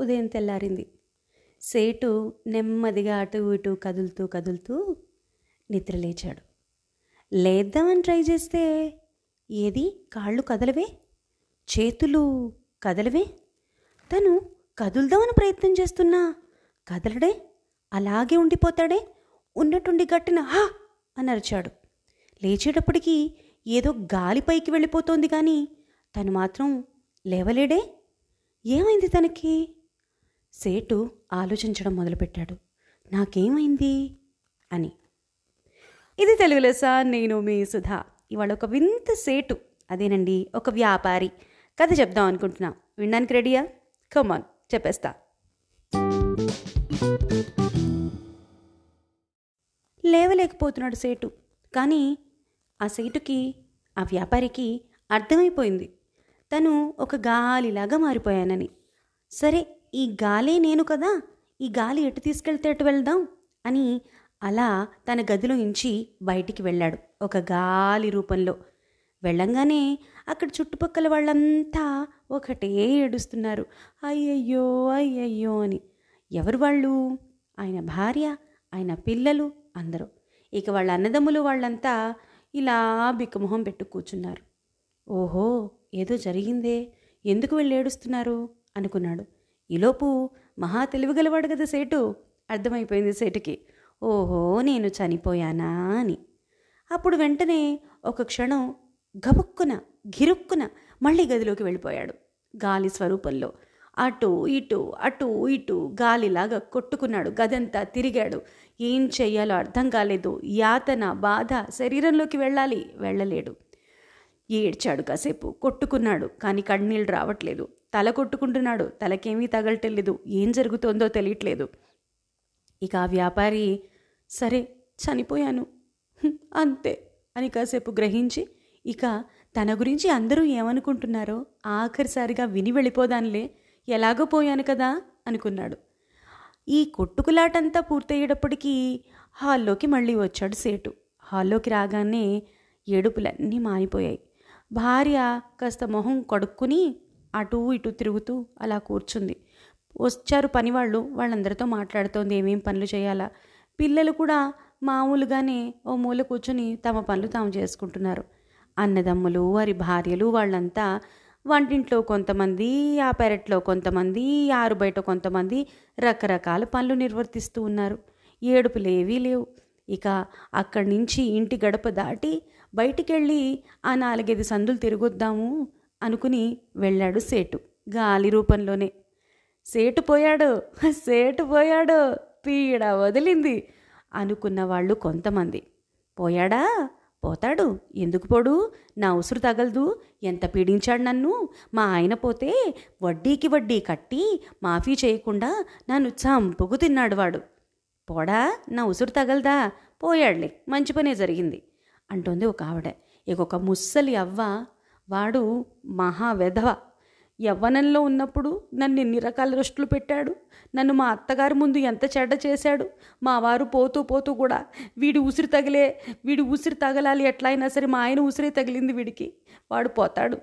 ఉదయం తెల్లారింది. సేటు నెమ్మదిగా అటు ఇటు కదులుతూ కదులుతూ నిద్ర లేచాడు లేద్దామని ట్రై చేస్తే ఏది? కాళ్ళు కదలవే? చేతులు కదలవే? తను కదులుదామని ప్రయత్నం చేస్తున్నా కదలడే? అలాగే ఉండిపోతాడే? ఉన్నట్టుండి గట్టిన హా! అని అరిచాడు. లేచేటప్పటికీ ఏదో గాలి పైకి వెళ్ళిపోతోంది కానీ తను మాత్రం లేవలేడే? ఏమైంది తనకి? సేటు ఆలోచించడం మొదలుపెట్టాడు. నాకేమైంది? అని. ఇది తెలుగు సార్ నేను మీ సుధా. ఇవాళ ఒక వింత సేటు. అదేనండి ఒక వ్యాపారి. కథ చెప్దాం అనుకుంటున్నా. వినడానికి రెడీయా? కమాన్ చెప్పేస్తా. లేవలేకపోతున్నాడు సేటు. కానీ ఆ సేటుకి ఆ వ్యాపారికి అర్థమైపోయింది. తను ఒక గాలిలాగా మారిపోయానని. సరే ఈ గాలే నేను కదా ఈ గాలి ఎటు తీసుకెళ్తే ఎటు వెళ్దాం? అని అలా తన గదిలో నుంచి బయటికి వెళ్ళాడు ఒక గాలి రూపంలో. వెళ్ళంగానే అక్కడ చుట్టుపక్కల వాళ్ళంతా ఒకటే ఏడుస్తున్నారు. అయ్యయ్యో అయ్యయ్యో అని. ఎవరు వాళ్ళు? ఆయన భార్య ఆయన పిల్లలు అందరూ. ఇక వాళ్ళ అన్నదమ్ములు వాళ్ళంతా ఇలా బిక్కమొహం పెట్టు కూర్చున్నారు. ఓహో ఏదో జరిగిందే ఎందుకు వెళ్ళి ఏడుస్తున్నారు? అనుకున్నాడు. ఈలోపు మహా తెలివిగలవాడు కదా సేటు. అర్థమైపోయింది సేటుకి. ఓహో నేను చనిపోయానా అని. అప్పుడు వెంటనే ఒక క్షణం గబుక్కున గిరుక్కున మళ్ళీ గదిలోకి వెళ్ళిపోయాడు. గాలి స్వరూపంలో అటు ఇటు అటు ఇటు గాలిలాగా కొట్టుకున్నాడు. గదంతా తిరిగాడు. ఏం చెయ్యాలో అర్థం కాలేదు. యాతన బాధ శరీరంలోకి వెళ్ళాలి. వెళ్ళలేడు. ఏడ్చాడు కాసేపు. కొట్టుకున్నాడు. కానీ కన్నీళ్ళు రావట్లేదు. తల కొట్టుకుంటున్నాడు. తలకేమీ తగలటలేదు. ఏం జరుగుతోందో తెలియట్లేదు. ఇక ఆ వ్యాపారి సరే చనిపోయాను. అంతే అని కాసేపు గ్రహించి ఇక తన గురించి అందరూ ఏమనుకుంటున్నారో ఆఖరిసారిగా విని వెళ్ళిపోదానిలే. ఎలాగో పోయాను కదా అనుకున్నాడు. ఈ కొట్టుకులాటంతా పూర్తయ్యేటప్పటికీ హాల్లోకి మళ్ళీ వచ్చాడు సేటు. హాల్లోకి రాగానే ఏడుపులన్నీ మానిపోయాయి భార్య కాస్త మొహం కడుక్కుని అటూ ఇటు తిరుగుతూ అలా కూర్చుంది. వచ్చారు పనివాళ్ళు వాళ్ళందరితో మాట్లాడుతోంది ఏమేం పనులు చేయాలా? పిల్లలు కూడా మామూలుగానే ఓ మూల కూర్చుని తమ పనులు తాము చేసుకుంటున్నారు. అన్నదమ్ములు వారి భార్యలు వాళ్ళంతా వంటింట్లో కొంతమంది ఆ పెరట్లో కొంతమంది ఆరు బయట కొంతమంది రకరకాల పనులు నిర్వర్తిస్తూ ఉన్నారు. ఏడుపులేవీ లేవు. ఇక అక్కడి నుంచి ఇంటి గడప దాటి బయటికెళ్ళి ఆ నాలుగైదు సందులు తిరగొద్దాము అనుకుని వెళ్ళాడు సేటు గాలి రూపంలోనే. సేటు పోయాడు సేటు పోయాడు పీడ వదిలింది అనుకున్న వాళ్ళు కొంతమంది. పోయాడా? పోతాడు. ఎందుకు పోడు? నా ఉసురు తగలదు. ఎంత పీడించాడు నన్ను? మా ఆయన పోతే వడ్డీకి వడ్డీ కట్టి మాఫీ చేయకుండా నన్ను చంపుకు తిన్నాడు వాడు. పోడా? నా ఉసురు తగలదా? పోయాడులే. మంచి పనే జరిగింది అంటోంది ఒక ఆవిడ. ఇక ఒక ముస్సలి అవ్వ వాడు మహా వెధవ. యవ్వనంలో ఉన్నప్పుడు నన్ను ఎన్ని రకాల దృష్టిలు పెట్టాడు? నన్ను మా అత్తగారి ముందు ఎంత చెడ్డ చేశాడు? మా వారు పోతూ పోతూ కూడా వీడి ఉసిరి తగిలే వీడి ఉసిరి తగలాలి ఎట్లా అయినా సరే మా ఆయన ఉసిరే తగిలింది వీడికి. వాడు పోతాడు.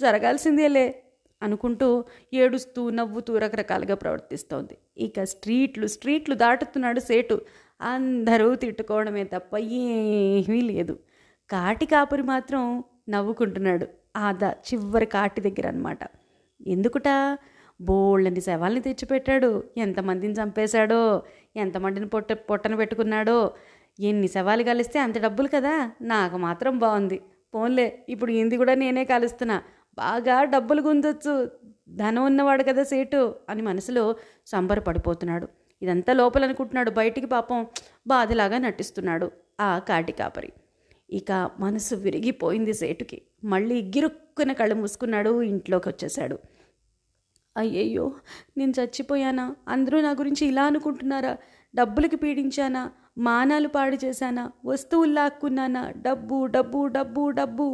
జరగాల్సిందేలే అనుకుంటూ ఏడుస్తూ నవ్వుతూ రకరకాలుగా ప్రవర్తిస్తోంది. ఇక స్ట్రీట్లు స్ట్రీట్లు దాటుతున్నాడు సేటు. అందరూ తిట్టుకోవడమే తప్ప ఏమీ లేదు. కాటి కాపురి మాత్రం నవ్వుకుంటున్నాడు. ఆదా చివరి కాటి దగ్గర అనమాట ఎందుకుట? బోళ్ళని శవాల్ని తెచ్చిపెట్టాడు. ఎంతమందిని చంపేశాడో? ఎంతమందిని పొట్ట పొట్టన పెట్టుకున్నాడో? ఎన్ని శవాలు కలిస్తే అంత డబ్బులు కదా? నాకు మాత్రం బాగుంది పోన్లే ఇప్పుడు ఇంది కూడా నేనే కలుస్తున్నా. బాగా డబ్బులు గుంజొచ్చు. ధనం ఉన్నవాడు కదా సేటు అని మనసులో సంబరపడిపోతున్నాడు. ఇదంతా లోపల అనుకుంటున్నాడు బయటికి పాపం బాధలాగా నటిస్తున్నాడు ఆ కాటి కాపరి. ఇక మనసు విరిగిపోయింది సేటుకి. మళ్ళీ గిరుక్కున కళ్ళు మూసుకున్నాడు ఇంట్లోకి వచ్చేసాడు అయ్యయ్యో నేను చచ్చిపోయానా? అందరూ నా గురించి ఇలా అనుకుంటున్నారా? డబ్బులకి పీడించానా? మానాలు పాడు చేశానా? వస్తువులు లాక్కున్నానా? డబ్బు డబ్బు డబ్బు డబ్బు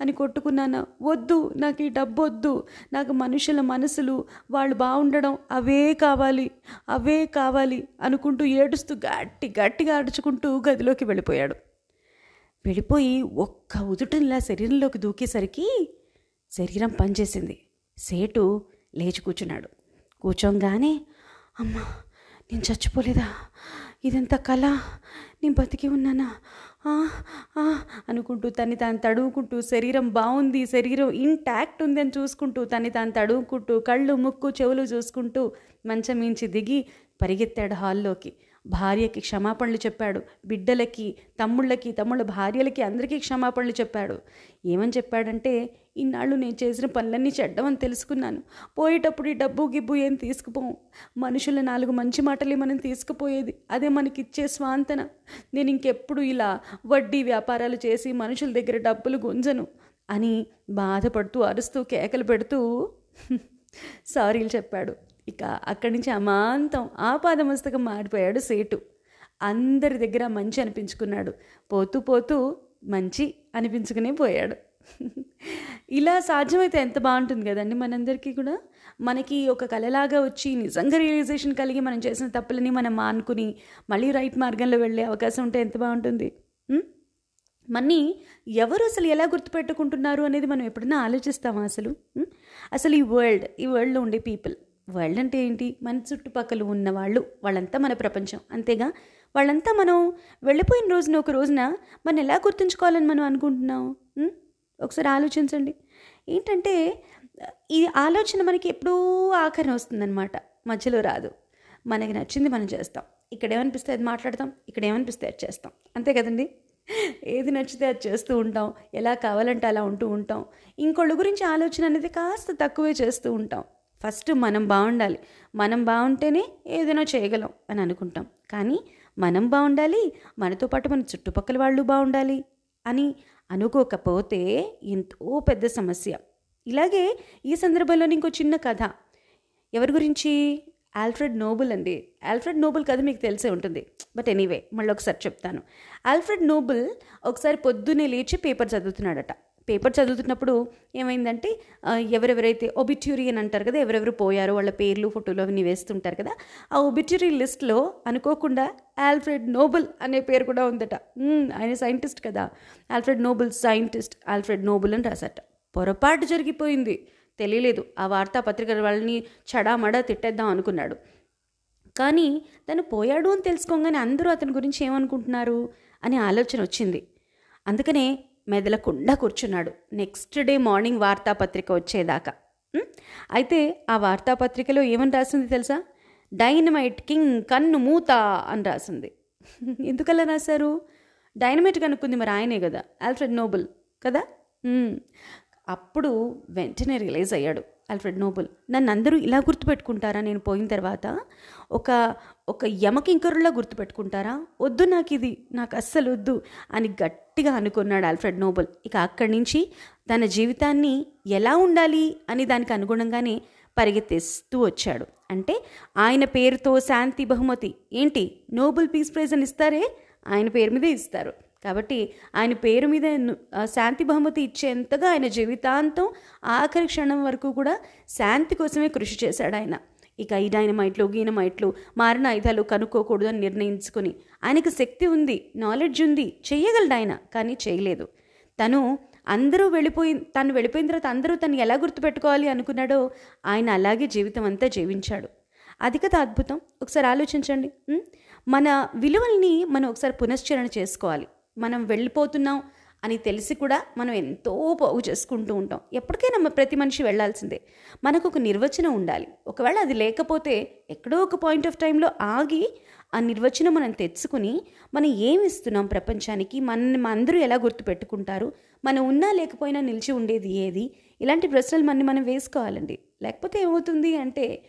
అని కొట్టుకున్నానా? వద్దు నాకు ఈ డబ్బు వద్దు. నాకు మనుషుల మనసులు వాళ్ళు బాగుండడం అవే కావాలి అవే కావాలి అనుకుంటూ ఏడుస్తూ గట్టి గట్టిగా అడుచుకుంటూ గదిలోకి వెళ్ళిపోయాడు. వెళ్ళిపోయి ఒక్క ఉదుటంలా శరీరంలోకి దూకేసరికి శరీరం పనిచేసింది. సేటు లేచి కూర్చున్నాడు. కూర్చోంగానే అమ్మా నేను చచ్చిపోలేదా? ఇదంతా కళ నేను బతికి ఉన్నానా? ఆ, అనుకుంటూ తన్ని తాను తడువుకుంటూ శరీరం బాగుంది శరీరం ఇంటాక్ట్ ఉంది అని చూసుకుంటూ తన్ని తాను తడువుకుంటూ కళ్ళు ముక్కు చెవులు చూసుకుంటూ మంచం మించి దిగి పరిగెత్తాడు హాల్లోకి. భార్యకి క్షమాపణలు చెప్పాడు. బిడ్డలకి తమ్ముళ్ళకి తమ్ముళ్ళ భార్యలకి అందరికీ క్షమాపణలు చెప్పాడు. ఏమని చెప్పాడంటే ఇన్నాళ్ళు నేను చేసిన పనులన్నీ చెడ్డమని తెలుసుకున్నాను. పోయేటప్పుడు ఈ డబ్బు గిబ్బు ఏం తీసుకుపోం. మనుషుల నాలుగు మంచి మాటలే మనం తీసుకుపోయేది. అదే మనకిచ్చే స్వాంతన. నేను ఇంకెప్పుడు ఇలా వడ్డీ వ్యాపారాలు చేసి మనుషుల దగ్గర డబ్బులు గుంజను అని బాధపడుతూ అరుస్తూ కేకలు పెడుతూ సారీలు చెప్పాడు. ఇక అక్కడి నుంచి అమాంతం ఆపాదమస్తకం మారిపోయాడు సేటు. అందరి దగ్గర మంచి అనిపించుకున్నాడు. పోతూ పోతూ మంచి అనిపించుకునే పోయాడు. ఇలా సాధ్యమైతే ఎంత బాగుంటుంది కదండి మనందరికీ కూడా? మనకి ఒక కళలాగా వచ్చి నిజంగా రియలైజేషన్ కలిగి మనం చేసిన తప్పులని మనం మానుకుని మళ్ళీ రైట్ మార్గంలో వెళ్ళే అవకాశం ఉంటే ఎంత బాగుంటుంది? ఉం? మన్ని ఎవరు అసలు ఎలా గుర్తుపెట్టుకుంటున్నారు అనేది మనం ఎప్పుడైనా ఆలోచిస్తామా అసలు? అసలు ఈ వరల్డ్ ఈ వరల్డ్లో ఉండే పీపుల్ వరల్డ్ అంటే ఏంటి? మన చుట్టుపక్కల ఉన్న వాళ్ళు వాళ్ళంతా మన ప్రపంచం. అంతేగా? వాళ్ళంతా మనం వెళ్ళిపోయిన రోజున ఒక రోజున మనం ఎలా గుర్తుంచుకోవాలని మనం అనుకుంటున్నాం? ఒకసారి ఆలోచించండి. ఏంటంటే ఈ ఆలోచన మనకి ఎప్పుడూ ఆఖరణ వస్తుందన్నమాట. మధ్యలో రాదు. మనకి నచ్చింది మనం చేస్తాం. ఇక్కడ ఏమనిపిస్తే అది మాట్లాడతాం ఇక్కడ ఏమనిపిస్తే అది చేస్తాం. అంతే కదండి? ఏది నచ్చితే అది చేస్తూ ఉంటాం. ఎలా కావాలంటే అలా ఉంటూ ఉంటాం. ఇంకోళ్ళ గురించి ఆలోచన అనేది కాస్త తక్కువే చేస్తూ ఉంటాం. ఫస్ట్ మనం బాగుండాలి. మనం బాగుంటేనే ఏదైనా చేయగలం అని అనుకుంటాం. కానీ మనం బాగుండాలి మనతో పాటు మన చుట్టుపక్కల వాళ్ళు బాగుండాలి అని అనుకోకపోతే ఎంతో పెద్ద సమస్య. ఇలాగే ఈ సందర్భంలో ఇంకో చిన్న కథ. ఎవరి గురించి? ఆల్ఫ్రెడ్ నోబుల్ అండి. ఆల్ఫ్రెడ్ నోబుల్ కథ మీకు తెలిసే ఉంటుంది. బట్ ఎనీవే మళ్ళీ ఒకసారి చెప్తాను. ఆల్ఫ్రెడ్ నోబుల్ ఒకసారి పొద్దున్నే లేచి పేపర్ చదువుతున్నాడట. పేపర్ చదువుతున్నప్పుడు ఏమైందంటే ఎవరెవరైతే ఒబిట్యూరియన్ అంటారు కదా ఎవరెవరు పోయారో వాళ్ళ పేర్లు ఫోటోలు అవన్నీ వేస్తుంటారు కదా ఆ ఒబిట్యూరీ లిస్ట్లో అనుకోకుండా ఆల్ఫ్రెడ్ నోబుల్ అనే పేరు కూడా ఉందట. ఆయన సైంటిస్ట్ కదా. Alfred Nobel scientist Alfred Nobel అని రాసట పొరపాటు జరిగిపోయింది. తెలియలేదు. ఆ వార్తాపత్రిక వాళ్ళని చడామడా తిట్టేద్దాం అనుకున్నాడు. కానీ తను పోయాడు అని తెలుసుకోగానే అందరూ అతని గురించి ఏమనుకుంటున్నారు? అనే ఆలోచన వచ్చింది. అందుకనే మెదలకుండా కూర్చున్నాడు. నెక్స్ట్ డే మార్నింగ్ వార్తాపత్రిక వచ్చేదాకా. అయితే ఆ వార్తాపత్రికలో ఏమని రాసింది తెలుసా? డైనమైట్ కింగ్ కన్ను మూత అని రాసింది. ఎందుకలా రాశారు? డైనమైట్ కనుక్కుంది మరి ఆయనే కదా ఆల్ఫ్రెడ్ నోబుల్ కదా? అప్పుడు వెంటనే రిలీజ్ అయ్యాడు. ఆల్ఫ్రెడ్ నోబుల్ నన్ను అందరూ ఇలా గుర్తుపెట్టుకుంటారా? నేను పోయిన తర్వాత ఒక ఒక యమకింకరులా గుర్తుపెట్టుకుంటారా? వద్దు నాకు ఇది నాకు అస్సలు వద్దు అని గట్టిగా అనుకున్నాడు ఆల్ఫ్రెడ్ నోబుల్ ఇక అక్కడి నుంచి తన జీవితాన్ని ఎలా ఉండాలి అని దానికి అనుగుణంగానే పరిగెత్తేస్తూ వచ్చాడు. అంటే ఆయన పేరుతో శాంతి బహుమతి. ఏంటి? నోబుల్ పీస్ ప్రైజ్ అని ఇస్తారే? ఆయన పేరు మీదే ఇస్తారు. కాబట్టి ఆయన పేరు మీద శాంతి బహుమతి ఇచ్చేంతగా ఆయన జీవితాంతం ఆఖరి క్షణం వరకు కూడా శాంతి కోసమే కృషి చేశాడు ఆయన. ఇక ఈ డైనమైట్లు గీనమైట్లు మారిన ఆయుధాలు కనుక్కోకూడదు అని నిర్ణయించుకుని ఆయనకు శక్తి ఉంది నాలెడ్జ్ ఉంది చేయగలడు ఆయన కానీ చేయలేదు. తను అందరూ వెళ్ళిపోయి తను వెళ్ళిపోయిన తర్వాత అందరూ తను ఎలా గుర్తుపెట్టుకోవాలి అనుకున్నాడో ఆయన అలాగే జీవితం అంతా జీవించాడు. అది కదా అద్భుతం. ఒకసారి ఆలోచించండి. మన విలువల్ని మనం ఒకసారి పునశ్చరణ చేసుకోవాలి. మనం వెళ్ళిపోతున్నాం అని తెలిసి కూడా మనం ఎంతో పోగు చేసుకుంటూ ఉంటాం. ఎప్పటికైనా ప్రతి మనిషి వెళ్ళాల్సిందే. మనకు ఒక నిర్వచనం ఉండాలి. ఒకవేళ అది లేకపోతే ఎక్కడో ఒక పాయింట్ ఆఫ్ టైంలో ఆగి ఆ నిర్వచనం మనం తెచ్చుకుని మనం ఏమి ఇస్తున్నాం ప్రపంచానికి? మన అందరూ ఎలా గుర్తుపెట్టుకుంటారు? మనం ఉన్నా లేకపోయినా నిలిచి ఉండేది ఏది? ఇలాంటి ప్రశ్నలు మన మనం వేసుకోవాలండి. లేకపోతే ఏమవుతుంది అంటే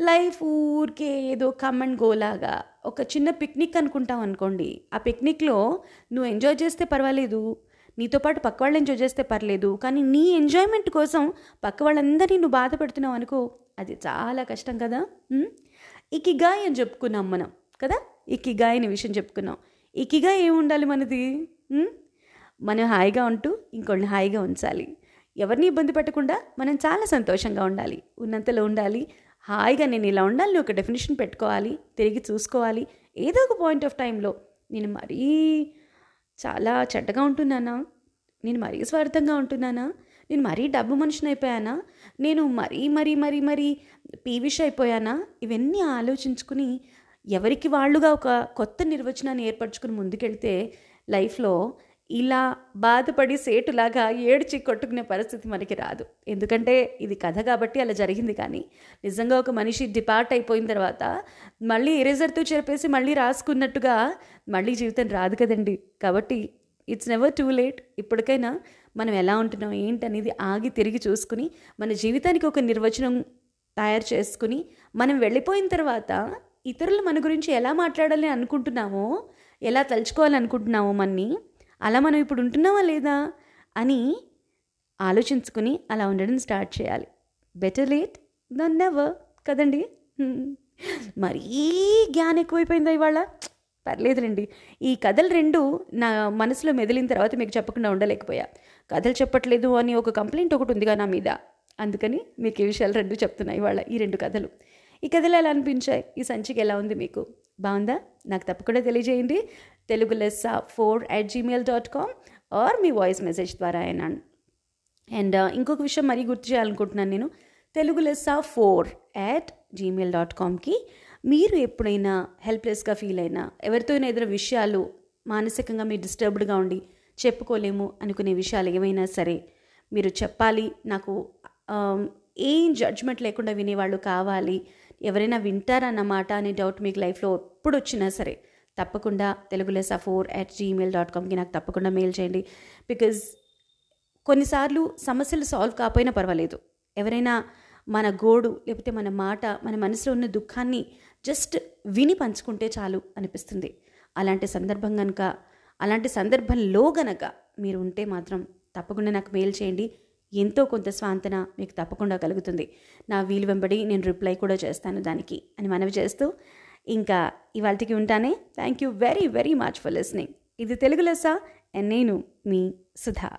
లైఫ్ ఊరికే ఏదో కమ్ అండ్ గోలాగా ఒక చిన్న పిక్నిక్ అనుకుంటాం అనుకోండి. ఆ పిక్నిక్లో నువ్వు ఎంజాయ్ చేస్తే పర్వాలేదు నీతో పాటు పక్క వాళ్ళు ఎంజాయ్ చేస్తే పర్లేదు కానీ నీ ఎంజాయ్మెంట్ కోసం పక్క వాళ్ళందరినీ నువ్వు బాధ పెడుతున్నావు అనుకో అది చాలా కష్టం కదా? ఉం? ఇకిగాయ్ అని చెప్పుకున్నాం మనం కదా? ఇకిగాయ్ అనే విషయం చెప్పుకున్నాం. ఇకిగా ఏముండాలి మనది? మనం హాయిగా ఉంటూ ఇంకొన్ని హాయిగా ఉంచాలి. ఎవరిని ఇబ్బంది పెట్టకుండా మనం చాలా సంతోషంగా ఉండాలి. ఉన్నంతలో ఉండాలి. హాయిగా నేను ఇలా ఉండాలని ఒక డెఫినేషన్ పెట్టుకోవాలి తిరిగి చూసుకోవాలి. ఏదో ఒక పాయింట్ ఆఫ్ టైంలో నేను మరీ చాలా చెడ్డగా ఉంటున్నానా? నేను మరీ స్వార్థంగా ఉంటున్నానా? నేను మరీ డబ్బు మనిషిని అయిపోయానా? నేను మరీ మరీ మరీ మరీ పీవిష్ అయిపోయానా? ఇవన్నీ ఆలోచించుకుని ఎవరికి వాళ్ళుగా ఒక కొత్త నిర్వచనాన్ని ఏర్పరచుకుని ముందుకెళ్తే లైఫ్లో ఇలా బాధపడి సేటులాగా ఏడ్చి కొట్టుకునే పరిస్థితి మనకి రాదు. ఎందుకంటే ఇది కథ కాబట్టి అలా జరిగింది కానీ నిజంగా ఒక మనిషి డిపార్ట్ అయిపోయిన తర్వాత మళ్ళీ ఎరేజర్తో చెప్పేసి మళ్ళీ రాసుకున్నట్టుగా మళ్ళీ జీవితం రాదు కదండి. కాబట్టి ఇట్స్ నెవర్ టూ లేట్ ఇప్పటికైనా మనం ఎలా ఉంటున్నాం ఏంటనేది ఆగి తిరిగి చూసుకుని మన జీవితానికి ఒక నిర్వచనం తయారు చేసుకుని మనం వెళ్ళిపోయిన తర్వాత ఇతరులు మన గురించి ఎలా మాట్లాడాలని అనుకుంటున్నామో ఎలా తలుచుకోవాలనుకుంటున్నామో మన్ని అలా మనం ఇప్పుడు ఉంటున్నామా లేదా అని ఆలోచించుకుని అలా ఉండడం స్టార్ట్ చేయాలి. బెటర్ లేట్ దన్ నెవర్ కదండి? మరీ జ్ఞానం ఎక్కువైపోయిందా ఇవాళ? పర్లేదులేండి. ఈ కథలు రెండు నా మనసులో మెదిలిన తర్వాత మీకు చెప్పకుండా ఉండలేకపోయా. కథలు చెప్పట్లేదు అని ఒక కంప్లైంట్ ఒకటి ఉందిగా నా మీద. అందుకని మీకు ఈ విషయాలు రెండు చెప్తున్నాయి ఇవాళ ఈ రెండు కథలు. ఈ కథలు ఎలా అనిపించాయి? ఈ సంచిక ఎలా ఉంది మీకు? బాగుందా? నాకు తప్పకుండా తెలియజేయండి. Telugu Lessa four at Gmail dot com or me voice message ద్వారా అయినా. అండ్ uh, ఇంకొక విషయం మరీ గుర్తు చేయాలనుకుంటున్నాను నేను. Telugu Lessa four at Gmail dot కామ్కి మీరు ఎప్పుడైనా హెల్ప్లెస్గా ఫీల్ అయినా ఎవరితోనైనా ఏదైనా విషయాలు మానసికంగా మీరు డిస్టర్బ్డ్గా ఉండి చెప్పుకోలేము అనుకునే విషయాలు ఏమైనా సరే మీరు చెప్పాలి నాకు um, ఏం జడ్జ్మెంట్ లేకుండా వినేవాళ్ళు కావాలి ఎవరైనా వింటారన్నమాట అనే డౌట్ మీకు లైఫ్లో ఎప్పుడు వచ్చినా సరే తప్పకుండా Telugu Lessa four at Gmail dot కామ్కి నాకు తప్పకుండా మెయిల్ చేయండి. బికాజ్ కొన్నిసార్లు సమస్యలు సాల్వ్ కాకపోయినా పర్వాలేదు. ఎవరైనా మన గోడు లేకపోతే మన మాట మన మనసులో ఉన్న దుఃఖాన్ని జస్ట్ విని పంచుకుంటే చాలు అనిపిస్తుంది. అలాంటి సందర్భం కనుక అలాంటి సందర్భంలో గనక మీరు ఉంటే మాత్రం తప్పకుండా నాకు మెయిల్ చేయండి. ఎంతో కొంత స్వాంతన మీకు తప్పకుండా కలుగుతుంది. నా వీలు వెంబడి నేను రిప్లై కూడా చేస్తాను దానికి అని మనవి చేస్తూ ఇంకా ఇవాళకి ఉంటానే. Thank you very very much for listening ఇది తెలుగు లెస్స అండ్ నేను మీ సుధా.